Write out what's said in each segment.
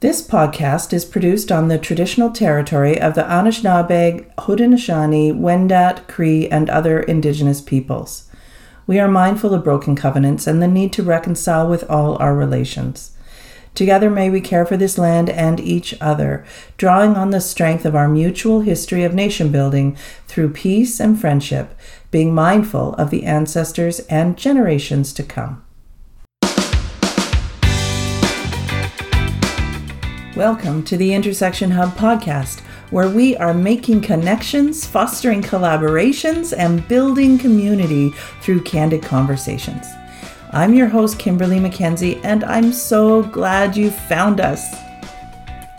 This podcast is produced on the traditional territory of the Anishinaabe, Haudenosaunee, Wendat, Cree, and other Indigenous peoples. We are mindful of broken covenants and the need to reconcile with all our relations. Together may we care for this land and each other, drawing on the strength of our mutual history of nation building through peace and friendship, being mindful of the ancestors and generations to come. Welcome to the Intersection Hub podcast, where we are making connections, fostering collaborations, and building community through candid conversations. I'm your host, Kimberly McKenzie, and I'm so glad you found us.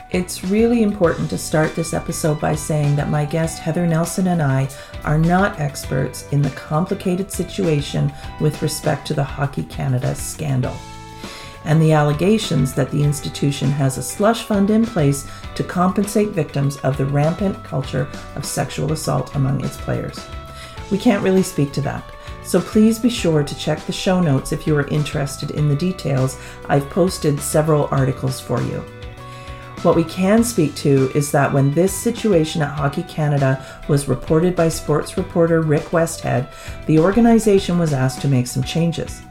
It's really important to start this episode by saying that my guest Heather Nelson and I are not experts in the complicated situation with respect to the Hockey Canada scandal and the allegations that the institution has a slush fund in place to compensate victims of the rampant culture of sexual assault among its players. We can't really speak to that, so please be sure to check the show notes if you are interested in the details. I've posted several articles for you. What we can speak to is that when this situation at Hockey Canada was reported by sports reporter Rick Westhead, the organization was asked to make some changes.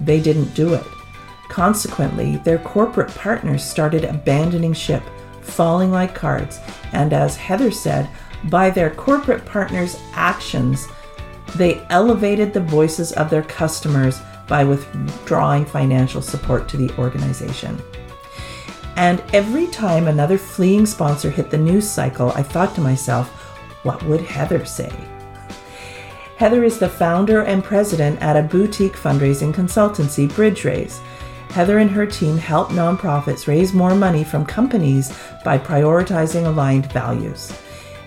They didn't do it. Consequently, their corporate partners started abandoning ship, falling like cards, and as Heather said, by their corporate partners' actions, they elevated the voices of their customers by withdrawing financial support to the organization. And every time another fleeing sponsor hit the news cycle, I thought to myself, what would Heather say? Heather is the founder and president at a boutique fundraising consultancy, BridgeRaise. Heather and her team help nonprofits raise more money from companies by prioritizing aligned values.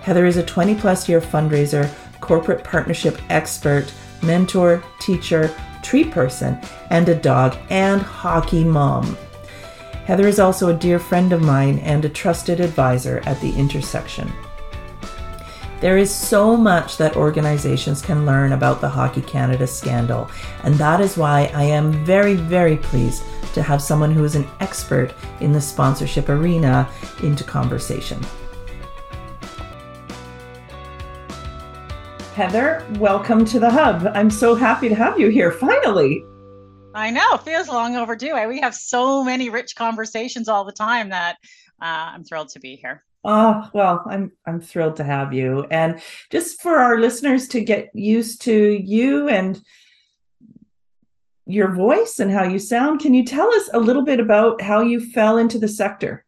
Heather is a 20 plus year fundraiser, corporate partnership expert, mentor, teacher, tree person, and a dog and hockey mom. Heather is also a dear friend of mine and a trusted advisor at the intersection. There is so much that organizations can learn about the Hockey Canada scandal, and that is why I am very, very pleased to have someone who is an expert in the sponsorship arena into conversation. Heather, welcome to the Hub. I'm so happy to have you here finally. I know, feels long overdue. We have so many rich conversations all the time that uh, I'm thrilled to be here. Oh, well, I'm I'm thrilled to have you. And just for our listeners to get used to you and your voice and how you sound. Can you tell us a little bit about how you fell into the sector?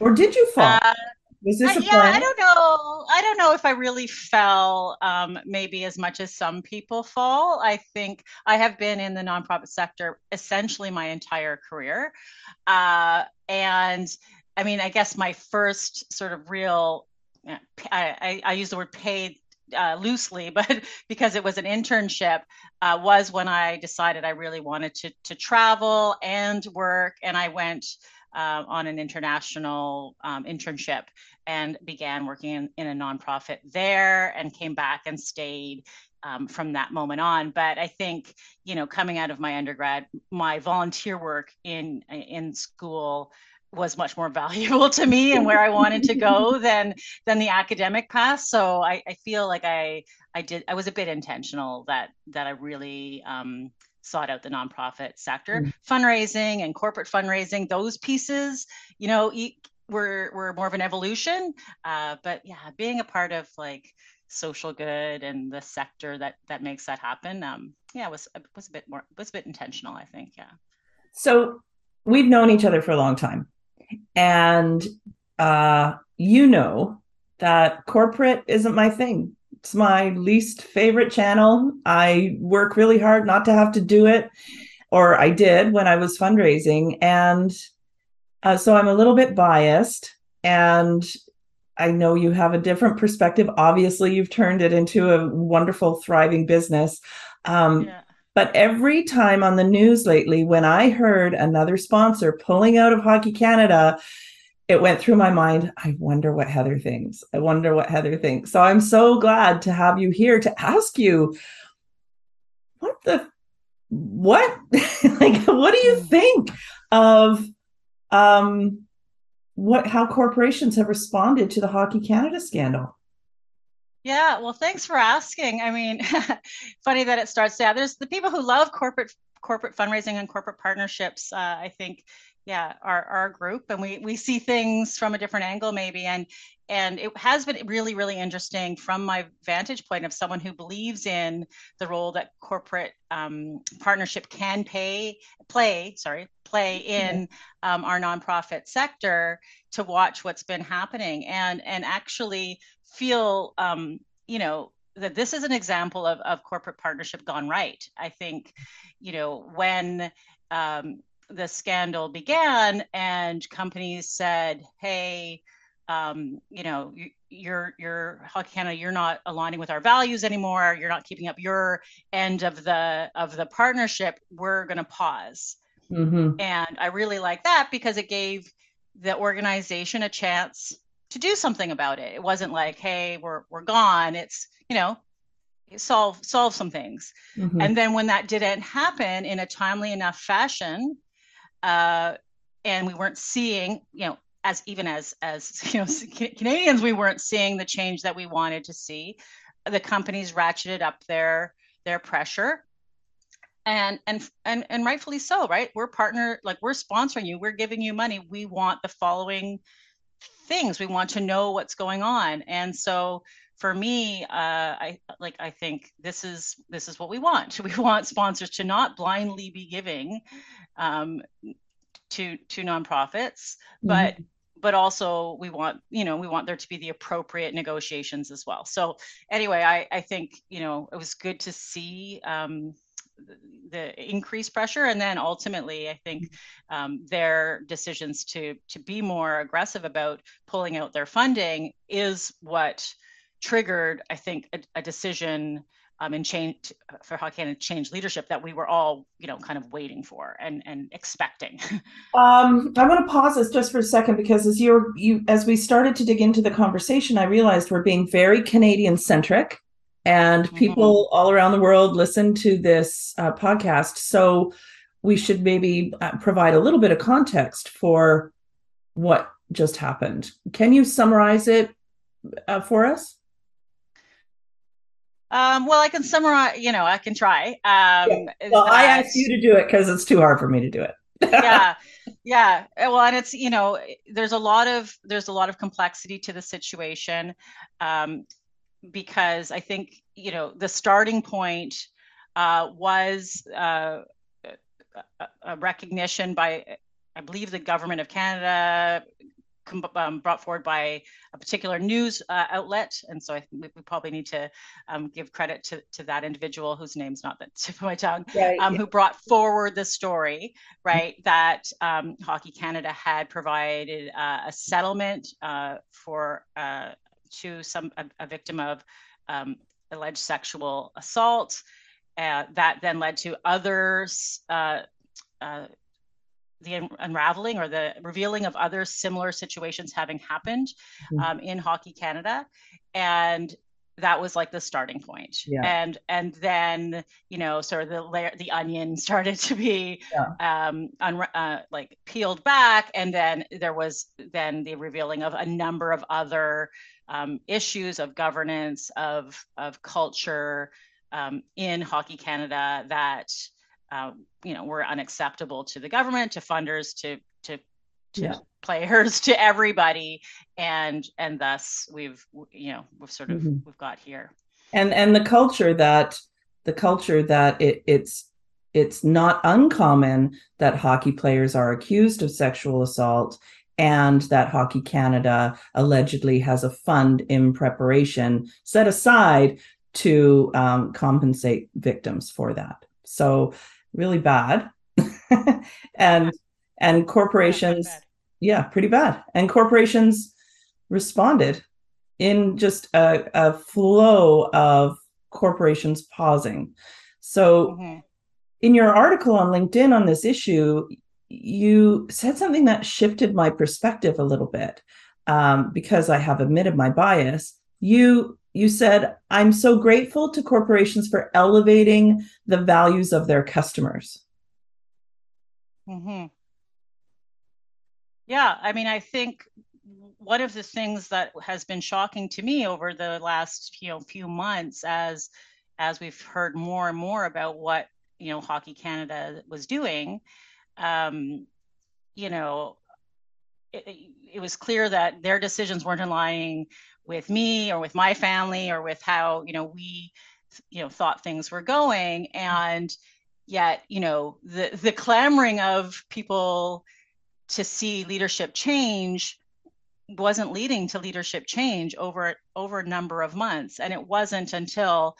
Or did you fall? Uh, Was this uh, yeah, plan? I don't know. I don't know if I really fell um, maybe as much as some people fall. I think I have been in the nonprofit sector essentially my entire career. Uh, and I mean, I guess my first sort of real I, I, I, use the word paid uh, loosely, but because it was an internship, uh, was when I decided I really wanted to to travel and work, and I went uh, on an international um, internship and began working in, in, a nonprofit there, and came back and stayed. Um, from that moment on, but I think you know, coming out of my undergrad, my volunteer work in in school was much more valuable to me and where I wanted to go than than the academic path. So I, I feel like I I did I was a bit intentional that that I really um, sought out the nonprofit sector, mm. fundraising and corporate fundraising. Those pieces, you know, were were more of an evolution. Uh, but yeah, being a part of like social good and the sector that that makes that happen, um, yeah, was was a bit more was a bit intentional. I think, yeah. So we've known each other for a long time and uh, you know that corporate isn't my thing. It's my least favorite channel. I work really hard not to have to do it, or I did when I was fundraising. And uh, so I'm a little bit biased. And I know you have a different perspective. Obviously, you've turned it into a wonderful, thriving business. Um, yeah. But every time on the news lately, when I heard another sponsor pulling out of Hockey Canada, it went through my mind. I wonder what Heather thinks. I wonder what Heather thinks. So I'm so glad to have you here to ask you what the what like what do you think of um what how corporations have responded to the Hockey Canada scandal. Yeah, well, thanks for asking. I mean, funny that it starts. Yeah, there's the people who love corporate corporate fundraising and corporate partnerships. Uh, I think, yeah, our our group, and we we see things from a different angle, maybe. And and it has been really really interesting from my vantage point of someone who believes in the role that corporate um, partnership can pay play sorry play in um, our nonprofit sector to watch what's been happening and and actually feel um, you know that this is an example of, of corporate partnership gone right. I think you know when um, the scandal began and companies said hey you know, you, you're you're Canada, you're not aligning with our values anymore. You're not keeping up your end of the of the partnership. We're going to pause. Mm-hmm. And I really like that because it gave the organization a chance to do something about it. It wasn't like, hey, we're we're gone. It's you know, solve solve some things. Mm-hmm. And then when that didn't happen in a timely enough fashion, uh, and we weren't seeing, you know, as even as as you know Canadians, we weren't seeing the change that we wanted to see. The companies ratcheted up their their pressure, and and and and rightfully so, right? We're partner, like we're sponsoring you, we're giving you money. We want the following things. We want to know what's going on, and so for me, uh, I like I think this is this is what we want. We want sponsors to not blindly be giving um, to to nonprofits, but mm-hmm but also we want you know we want there to be the appropriate negotiations as well. So anyway i i think you know it was good to see um, the, increased pressure and then ultimately i think um, their decisions to to be more aggressive about pulling out their funding is what triggered i think a, a decision um, and change for Hockey and change leadership that we were all, you know, kind of waiting for and and expecting. um, I want to pause this just for a second because as you you as we started to dig into the conversation, I realized we're being very Canadian centric, and mm-hmm. people all around the world listen to this uh, podcast. So we should maybe uh, provide a little bit of context for what just happened. Can you summarize it uh, for us? Um, well, I can summarize. You know, I can try. Um, yeah. Well, I asked you to do it because it's too hard for me to do it. yeah, yeah. Well, and it's you know, there's a lot of there's a lot of complexity to the situation, um, because I think you know the starting point uh, was uh, a recognition by I believe the government of Canada um, brought forward by a particular news uh, outlet. And so I think we, we probably need to um, give credit to, to that individual whose name's not the tip of my tongue, right, um, who brought forward the story, right? That um, Hockey Canada had provided uh, a settlement uh, for uh, to some a, a victim of um, alleged sexual assault. Uh, that then led to others uh, the unraveling or the revealing of other similar situations having happened mm-hmm. um, in hockey canada and that was like the starting point yeah. and and then you know sort of the layer the onion started to be yeah. um un, uh, like peeled back and then there was then the revealing of a number of other um, issues of governance of of culture um, in hockey canada that uh, you know were unacceptable to the government to funders to to to yeah. players to everybody and and thus we've you know we've sort of mm-hmm. we've got here and and the culture that the culture that it, it's it's not uncommon that hockey players are accused of sexual assault and that Hockey Canada allegedly has a fund in preparation set aside to um, compensate victims for that. So really bad. and and corporations yeah, pretty bad. And corporations responded in just a, a flow of corporations pausing. So mm-hmm. in your article on LinkedIn on this issue, you said something that shifted my perspective a little bit um, because I have admitted my bias. You you said, I'm so grateful to corporations for elevating the values of their customers. Mm-hmm. Yeah, I mean, I think one of the things that has been shocking to me over the last you know few months as as we've heard more and more about what you know hockey canada was doing um you know it, it was clear that their decisions weren't aligning with me or with my family or with how you know we you know thought things were going and yet you know the the clamoring of people to see leadership change wasn't leading to leadership change over over a number of months and it wasn't until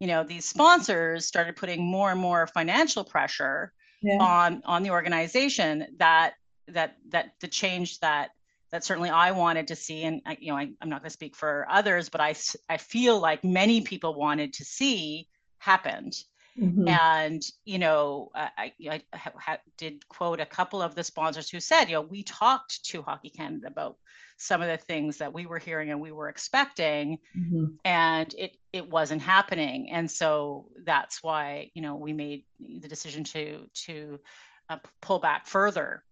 you know these sponsors started putting more and more financial pressure yeah. on on the organization that that that the change that that certainly I wanted to see and I, you know I, I'm not going to speak for others but I I feel like many people wanted to see happened Mm-hmm. And you know, I, I, I, did quote a couple of the sponsors who said, you know, we talked to Hockey Canada about some of the things that we were hearing and we were expecting, mm-hmm. and it it wasn't happening. And so that's why you know we made the decision to to uh, pull back further.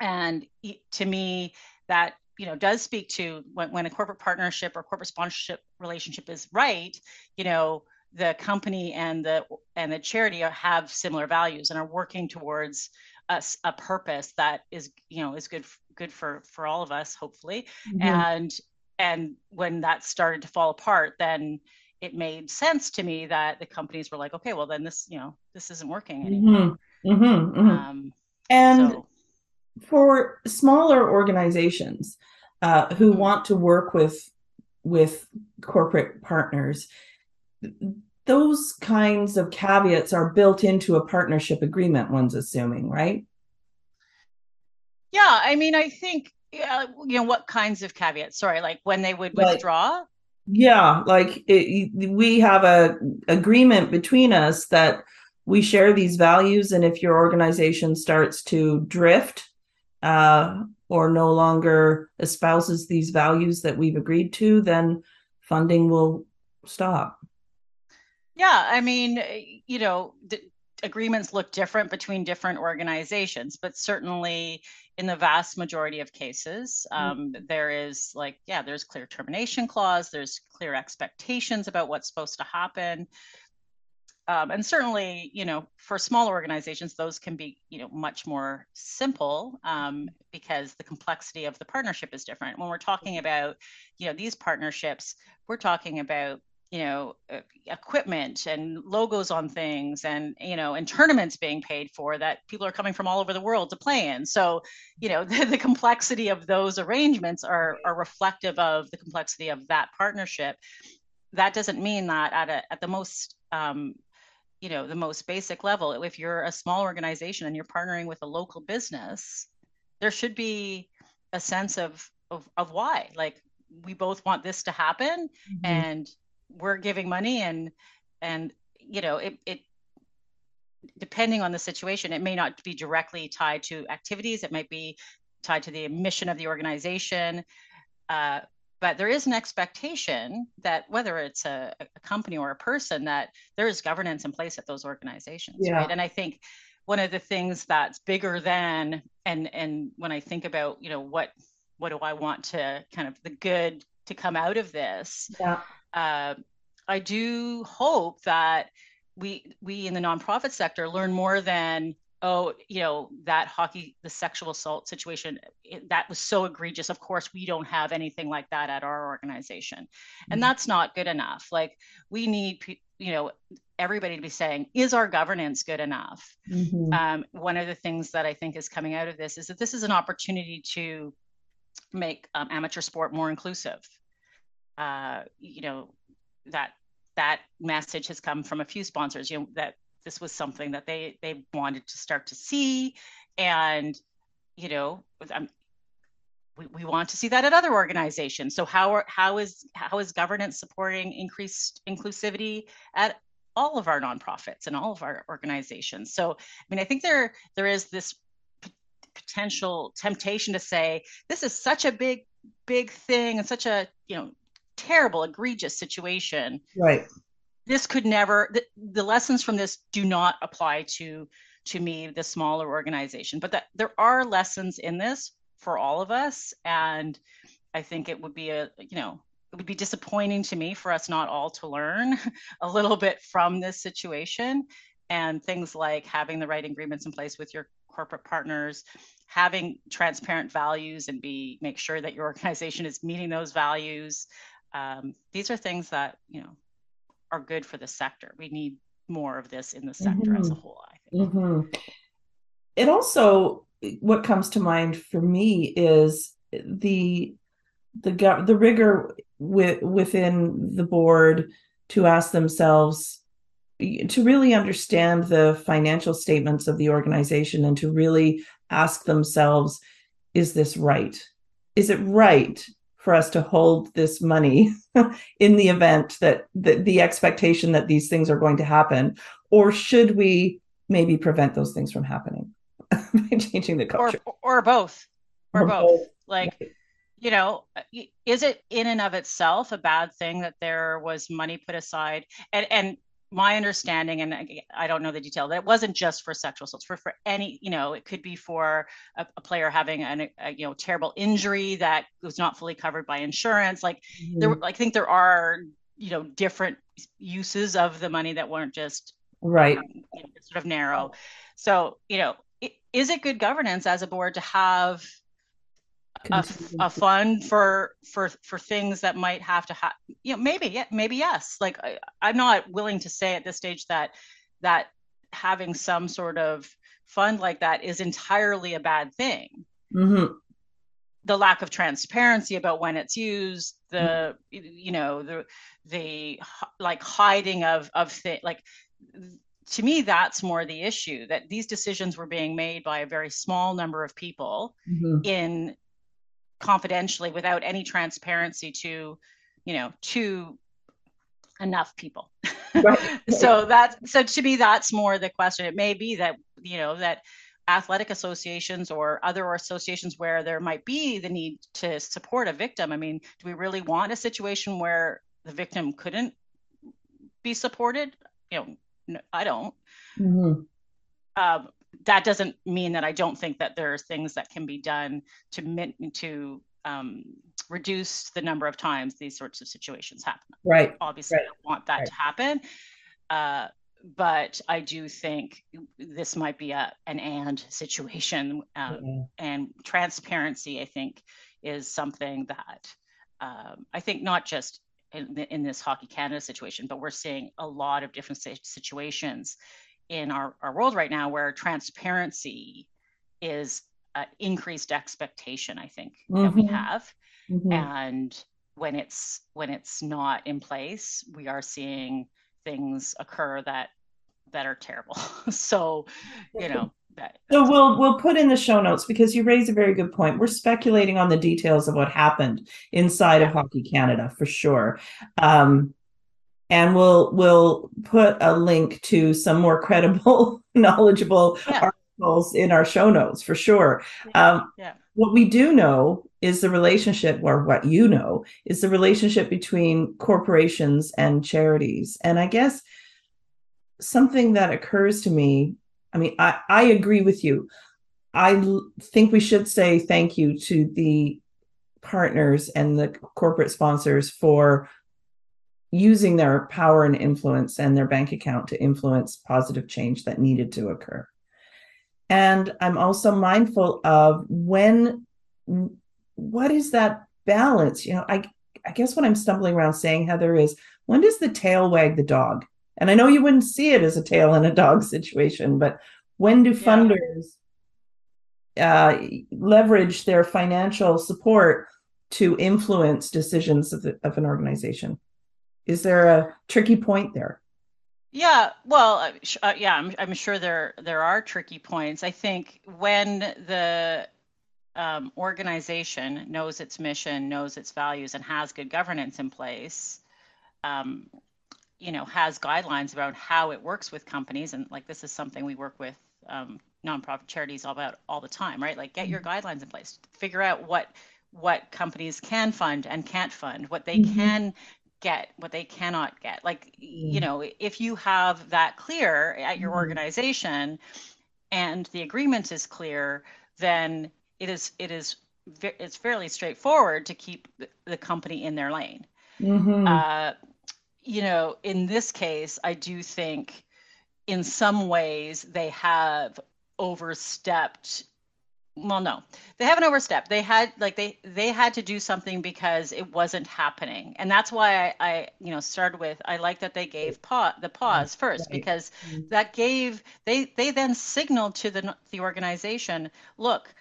And to me, that you know does speak to when, when a corporate partnership or corporate sponsorship relationship is right you know the company and the and the charity have similar values and are working towards a, a purpose that is you know is good good for for all of us hopefully mm-hmm. and and when that started to fall apart then it made sense to me that the companies were like okay well then this you know this isn't working mm-hmm. anymore mm-hmm. Mm-hmm. Um, and so. For smaller organizations uh, who mm-hmm. want to work with with corporate partners those kinds of caveats are built into a partnership agreement one's assuming right? Yeah i mean i think uh, you know what kinds of caveats? Sorry like when they would withdraw? Like, yeah like it, we have a agreement between us that we share these values and if your organization starts to drift uh, or no longer espouses these values that we've agreed to then funding will stop yeah, I mean, you know, agreements look different between different organizations, but certainly in the vast majority of cases, mm. um, mm-hmm. there is like, yeah, there's clear termination clause, there's clear expectations about what's supposed to happen. Um, and certainly, you know, for small organizations, those can be, you know, much more simple um, because the complexity of the partnership is different. When we're talking about, you know, these partnerships, we're talking about you know uh, equipment and logos on things and you know and tournaments being paid for that people are coming from all over the world to play in. So you know the, the complexity of those arrangements are are reflective of the complexity of that partnership. That doesn't mean that at a at the most um, you know the most basic level if you're a small organization and you're partnering with a local business there should be a sense of of, of why. Like we both want this to happen mm-hmm. and we're giving money and and you know it, it depending on the situation it may not be directly tied to activities. It might be tied to the mission of the organization. Uh, but there is an expectation that whether it's a, a, company or a person that there is governance in place at those organizations yeah. right and i think one of the things that's bigger than and and when i think about you know what what do i want to kind of the good to come out of this yeah uh, I do hope that we we in the nonprofit sector learn more than oh you know that hockey the sexual assault situation it, that was so egregious. Of course we don't have anything like that at our organization. Mm-hmm. and that's not good enough. Like we need you know everybody to be saying is our governance good enough? Mm-hmm. um, one of the things that i think is coming out of this is that this is an opportunity to make um, amateur sport more inclusive. Uh, you know that that message has come from a few sponsors you know that this was something that they they wanted to start to see and you know um, we, we want to see that at other organizations so how are, how is how is governance supporting increased inclusivity at all of our nonprofits and all of our organizations so i mean i think there there is this p- potential temptation to say this is such a big big thing and such a you know terrible, egregious situation. Right. This could never. The, the lessons from this do not apply to to me, the smaller organization. But that there are lessons in this for all of us. And I think it would be a, you know, it would be disappointing to me for us not all to learn a little bit from this situation and things like having the right agreements in place with your corporate partners having transparent values and be make sure that your organization is meeting those values um, these are things that you know are good for the sector we need more of this in the sector mm-hmm. as a mm-hmm. whole i think mm-hmm. it also what comes to mind for me is the the the rigor with, within the board to ask themselves to really understand the financial statements of the organization and to really ask themselves is this right is it right for us to hold this money in the event that the, the expectation that these things are going to happen or should we maybe prevent those things from happening by changing the culture or, or both or, or both. both. like right you know, is it in and of itself a bad thing that there was money put aside? And and my understanding, and I don't know the detail, that it wasn't just for sexual assaults, for for any, you know, it could be for a, a player having an, a you know terrible injury that was not fully covered by insurance. Like mm-hmm. there, I think there are you know different uses of the money that weren't just right um, you know, sort of narrow. So you know, is it good governance as a board to have a, a, fund for for for things that might have to have you know maybe yeah maybe yes like I, i'm not willing to say at this stage that that having some sort of fund like that is entirely a bad thing mm-hmm. the lack of transparency about when it's used the mm-hmm. you know the the like hiding of of things like to me that's more the issue that these decisions were being made by a very small number of people mm-hmm. in confidentially without any transparency to you know to enough people. Right. so that's so to me that's more the question. It may be that you know that athletic associations or other associations where there might be the need to support a victim. I mean do we really want a situation where the victim couldn't be supported? You know no, i don't. Mm-hmm. um, that doesn't mean that I don't think that there are things that can be done to to um, reduce the number of times these sorts of situations happen. Right. Obviously, right. I want that right. to happen. Uh, but I do think this might be a an and situation, um, mm-hmm. and transparency. I think is something that um, I think not just in, in, this Hockey Canada situation, but we're seeing a lot of different situations in our, our world right now where transparency is uh, increased expectation i think mm-hmm. that we mm-hmm. have mm-hmm. and when it's when it's not in place we are seeing things occur that that are terrible so you know that, so we'll we'll put in the show notes because you raise a very good point. We're speculating on the details of what happened inside yeah. of Hockey Canada for sure. Um, and we'll we'll put a link to some more credible, knowledgeable yeah. articles in our show notes for sure. Yeah. Um, yeah. What we do know is the relationship, or what you know, is the relationship between corporations and charities. And I guess something that occurs to me, I mean, I, I agree with you. I l- think we should say thank you to the partners and the corporate sponsors for using their power and influence and their bank account to influence positive change that needed to occur. And I'm also mindful of when, what is that balance? You know, I, I guess what I'm stumbling around saying, Heather, is when does the tail wag the dog? And I know you wouldn't see it as a tail and a dog situation, but when do funders uh, leverage their financial support to influence decisions of, the, of an organization? Is there a tricky point there? Yeah, well, uh, yeah, I'm, I'm sure there there are tricky points. I think when the um, organization knows its mission, knows its values, and has good governance in place, um, you know, has guidelines around how it works with companies, and like this is something we work with um, nonprofit charities all about all the time, right? Like, get your mm-hmm. guidelines in place, figure out what what companies can fund and can't fund, what they mm-hmm. can get what they cannot get like you mm. know if you have that clear at your mm-hmm. organization and the agreement is clear then it is it is it's fairly straightforward to keep the company in their lane. Mm-hmm. Uh, you know, in this case, I do think in some ways they have overstepped well no. They haven't overstepped. They had like they they had to do something because it wasn't happening. And that's why i, I you know started with i like that they gave pa- the pause first because mm-hmm. that gave they they then signaled to the the organization look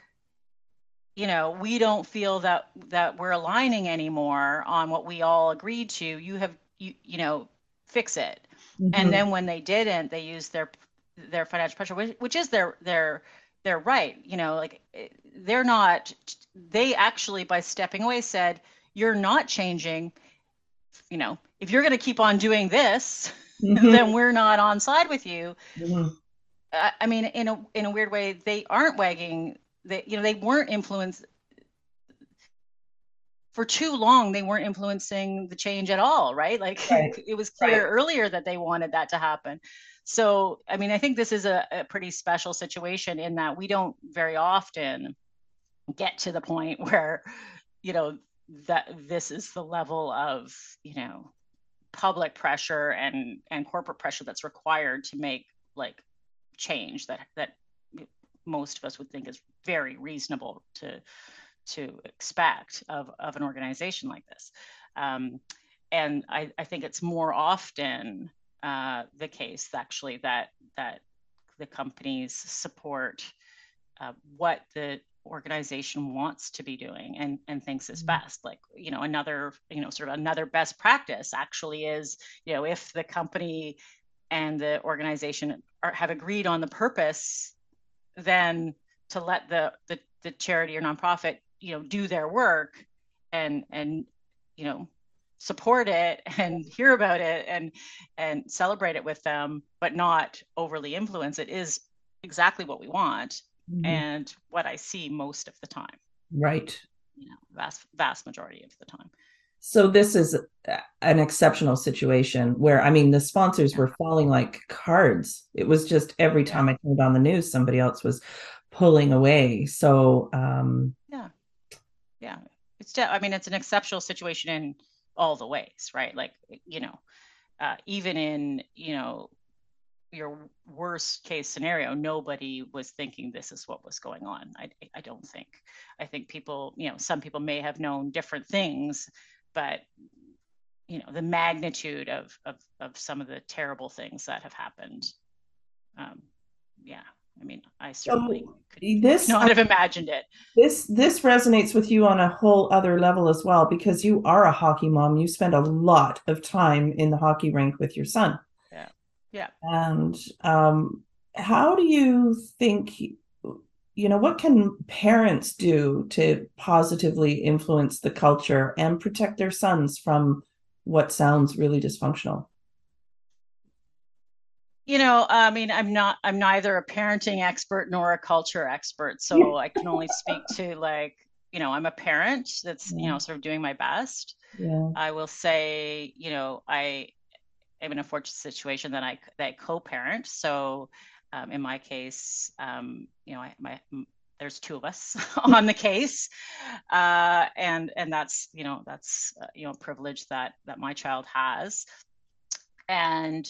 you know we don't feel that that we're aligning anymore on what we all agreed to. You have you you know fix it. Mm-hmm. and then when they didn't they used their their financial pressure which, which is their their their right you know like they're not they actually by stepping away said you're not changing you know if you're going to keep on doing this mm-hmm. then we're not on side with you mm-hmm. I, I mean in a in a weird way they aren't wagging they you know they weren't influenced for too long they weren't influencing the change at all right like right. it was clear right. earlier that they wanted that to happen so i mean i think this is a, a, pretty special situation in that we don't very often get to the point where you know that this is the level of you know public pressure and and corporate pressure that's required to make like change that that most of us would think is very reasonable to to expect of, of an organization like this. Um, and I, I, think it's more often uh, the case actually that that the companies support uh, what the organization wants to be doing and, and thinks is mm-hmm. best like you know another you know sort of another best practice actually is you know if the company and the organization are, have agreed on the purpose then to let the, the the charity or nonprofit you know do their work and and you know support it and hear about it and and celebrate it with them but not overly influence it is exactly what we want mm-hmm. and what i see most of the time right you know vast vast majority of the time so this is an exceptional situation where I mean the sponsors were falling like cards. It was just every time I turned on the news, somebody else was pulling away. So um, yeah, yeah, it's. I mean, it's an exceptional situation in all the ways, right? Like you know, uh, even in you know your worst case scenario, nobody was thinking this is what was going on. I, I don't think. I think people, you know, some people may have known different things but you know the magnitude of of, of some of the terrible things that have happened um, yeah i mean i certainly so could this not have imagined it. This this resonates with you on a whole other level as well because you are a hockey mom. You spend a lot of time in the hockey rink with your son. Yeah. Yeah. And um how do you think you know what can parents do to positively influence the culture and protect their sons from what sounds really dysfunctional you know i mean i'm not i'm neither a parenting expert nor a culture expert so i can only speak to like you know i'm a parent that's you know sort of doing my best. Yeah. i will say you know i am in a fortunate situation that i that I co-parent so um, in my case, um, you know, I, my there's two of us on the case, uh, and and that's you know that's uh, you know privilege that that my child has, and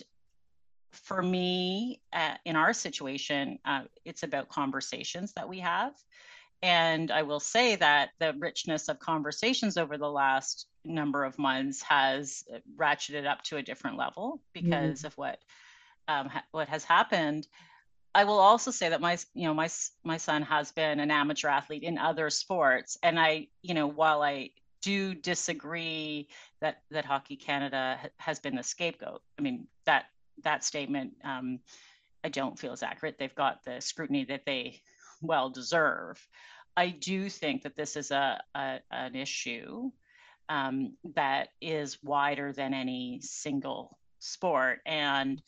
for me, uh, in our situation, uh, it's about conversations that we have. And I will say that the richness of conversations over the last number of months has ratcheted up to a different level because mm-hmm. of what um, ha- what has happened. I will also say that my you know my my son has been an amateur athlete in other sports, and I you know while I do disagree that that Hockey Canada ha- has been the scapegoat. I mean that that statement um, I don't feel is accurate. They've got the scrutiny that they well deserve. I do think that this is a, a an issue um, that is wider than any single sport, and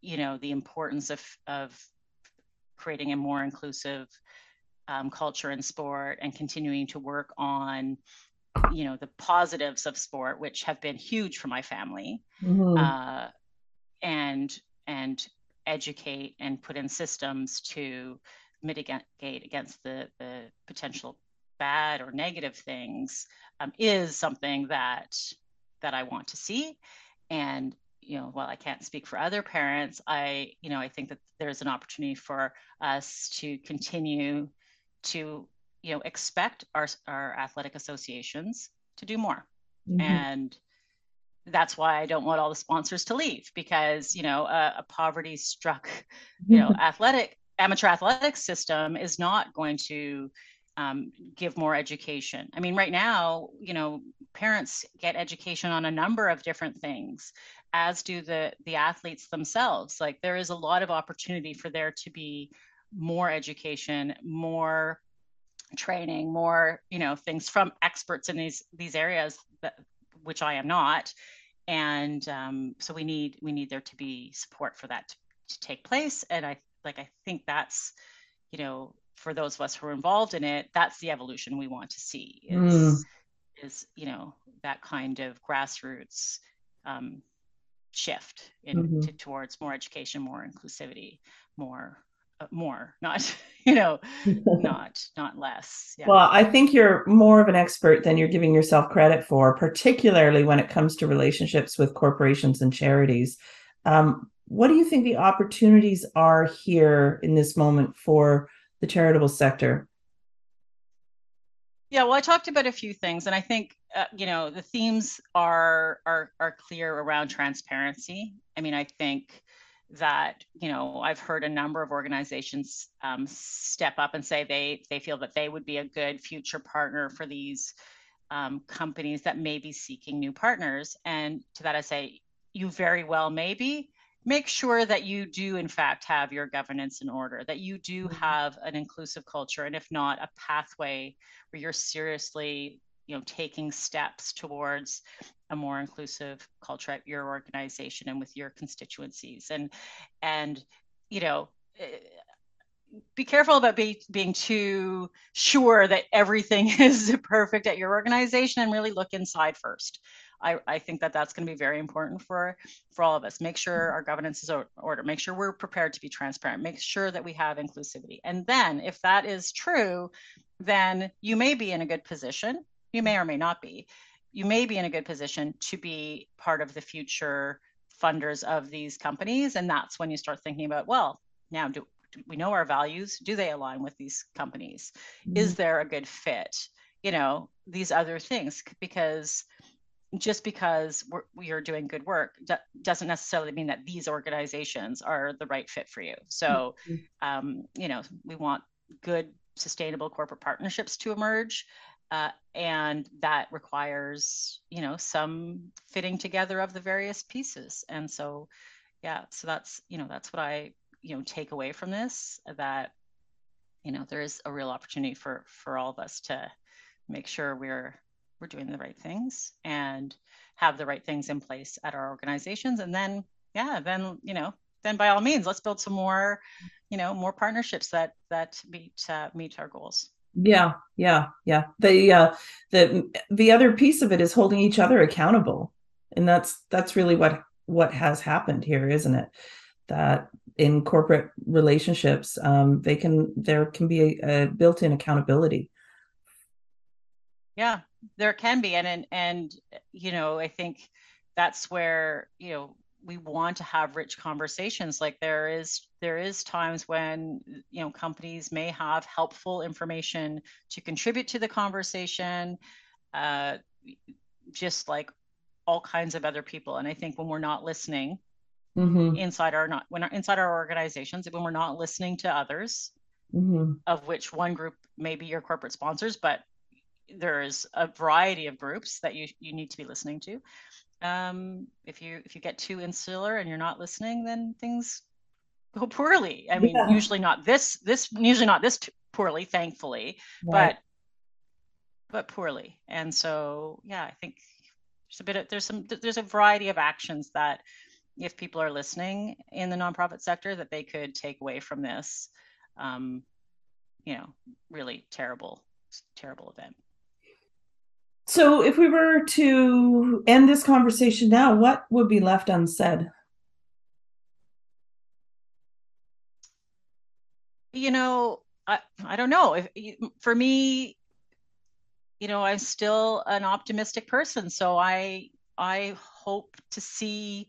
you know the importance of of creating a more inclusive um, culture in sport and continuing to work on you know the positives of sport which have been huge for my family mm-hmm. uh, and and educate and put in systems to mitigate against the the potential bad or negative things um, is something that that I want to see. And you know, while I can't speak for other parents, I you know I think that there's an opportunity for us to continue to you know expect our our athletic associations to do more, mm-hmm. and that's why I don't want all the sponsors to leave because you know a, a poverty struck you know athletic amateur athletics system is not going to um, give more education. I mean, right now, you know, parents get education on a number of different things, as do the the athletes themselves. Like there is a lot of opportunity for there to be more education, more training, more you know things from experts in these these areas that which I am not, and um, so we need we need there to be support for that to, to take place. And I like I think that's you know for those of us who are involved in it, that's the evolution we want to see is, mm. is you know, that kind of grassroots um, shift in, mm-hmm. to, towards more education, more inclusivity, more uh, more not you know not not less yeah. well i think you're more of an expert than you're giving yourself credit for particularly when it comes to relationships with corporations and charities um, what do you think the opportunities are here in this moment for the charitable sector? Yeah, well, I talked about a few things, and I think uh, you know the themes are are are clear around transparency. I mean, I think that you know I've heard a number of organizations um, step up and say they they feel that they would be a good future partner for these um, companies that may be seeking new partners. And to that, I say you very well may be, make sure that you do in fact have your governance in order that you do mm-hmm. have an inclusive culture and if not a pathway where you're seriously you know taking steps towards a more inclusive culture at your organization and with your constituencies and and you know eh, be careful about be, being too sure that everything is perfect at your organization and really look inside first I, I think that that's going to be very important for for all of us. Make sure our governance is order. Make sure we're prepared to be transparent. Make sure that we have inclusivity. And then, if that is true, then you may be in a good position. You may or may not be. You may be in a good position to be part of the future funders of these companies, and that's when you start thinking about well, now do, do we know our values? Do they align with these companies? Mm-hmm. Is there a good fit? You know these other things because just because we're, we are doing good work doesn't necessarily mean that these organizations are the right fit for you. So, mm-hmm. um, you know, we want good, sustainable corporate partnerships to emerge. Uh, and that requires, you know, some fitting together of the various pieces. And so, yeah, so that's, you know, that's what I, you know, take away from this that, you know, there is a real opportunity for, for all of us to make sure we're we're doing the right things and have the right things in place at our organizations and then yeah then you know then by all means let's build some more you know more partnerships that that meet uh, meet our goals yeah yeah yeah. The uh the the other piece of it is holding each other accountable. And that's that's really what what has happened here isn't it? That in corporate relationships um they can there can be a, a built-in accountability. Yeah there can be. And, and and you know i think that's where you know we want to have rich conversations like there is there is times when you know companies may have helpful information to contribute to the conversation uh, just like all kinds of other people and i think when we're not listening mm-hmm. inside our not when our, inside our organizations when we're not listening to others mm-hmm. of which one group may be your corporate sponsors but there's a variety of groups that you you need to be listening to. Um, if you if you get too insular and you're not listening, then things go poorly. I mean, yeah. usually not this this usually not this poorly, thankfully, right. but but poorly. And so, yeah, I think there's a bit of there's some there's a variety of actions that if people are listening in the nonprofit sector that they could take away from this um, you know really terrible terrible event so, if we were to end this conversation now, what would be left unsaid? You know, I, I don't know. If for me, you know, I'm still an optimistic person. So I I hope to see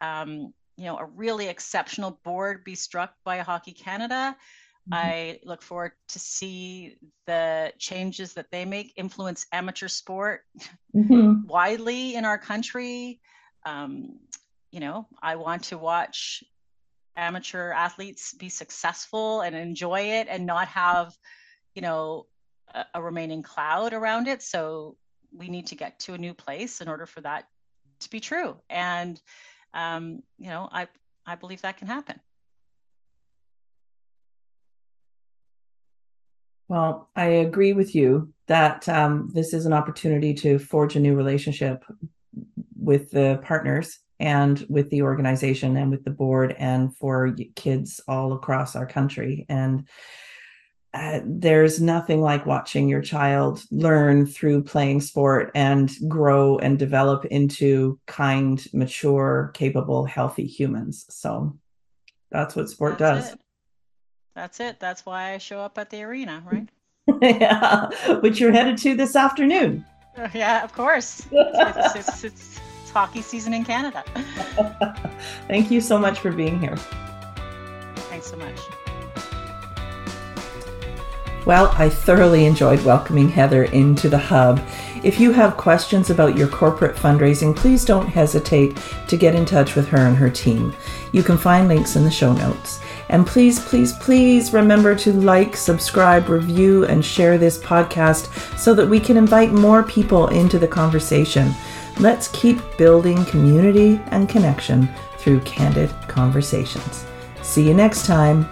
um, you know, a really exceptional board be struck by Hockey Canada. Mm-hmm. I look forward to see the changes that they make influence amateur sport mm-hmm. widely in our country. Um, you know, I want to watch amateur athletes be successful and enjoy it and not have, you know, a, a remaining cloud around it. So we need to get to a new place in order for that to be true. And um, you know, I I believe that can happen. Well, I agree with you that um, this is an opportunity to forge a new relationship with the partners and with the organization and with the board and for kids all across our country. And uh, there's nothing like watching your child learn through playing sport and grow and develop into kind, mature, capable, healthy humans. So that's what sport that's does. It. That's it. That's why I show up at the arena, right? yeah, which you're headed to this afternoon. Uh, yeah, of course. it's, it's, it's, it's hockey season in Canada. Thank you so much for being here. Thanks so much. Well, I thoroughly enjoyed welcoming Heather into the hub. If you have questions about your corporate fundraising, please don't hesitate to get in touch with her and her team. You can find links in the show notes. And please, please, please remember to like, subscribe, review, and share this podcast so that we can invite more people into the conversation. Let's keep building community and connection through candid conversations. See you next time.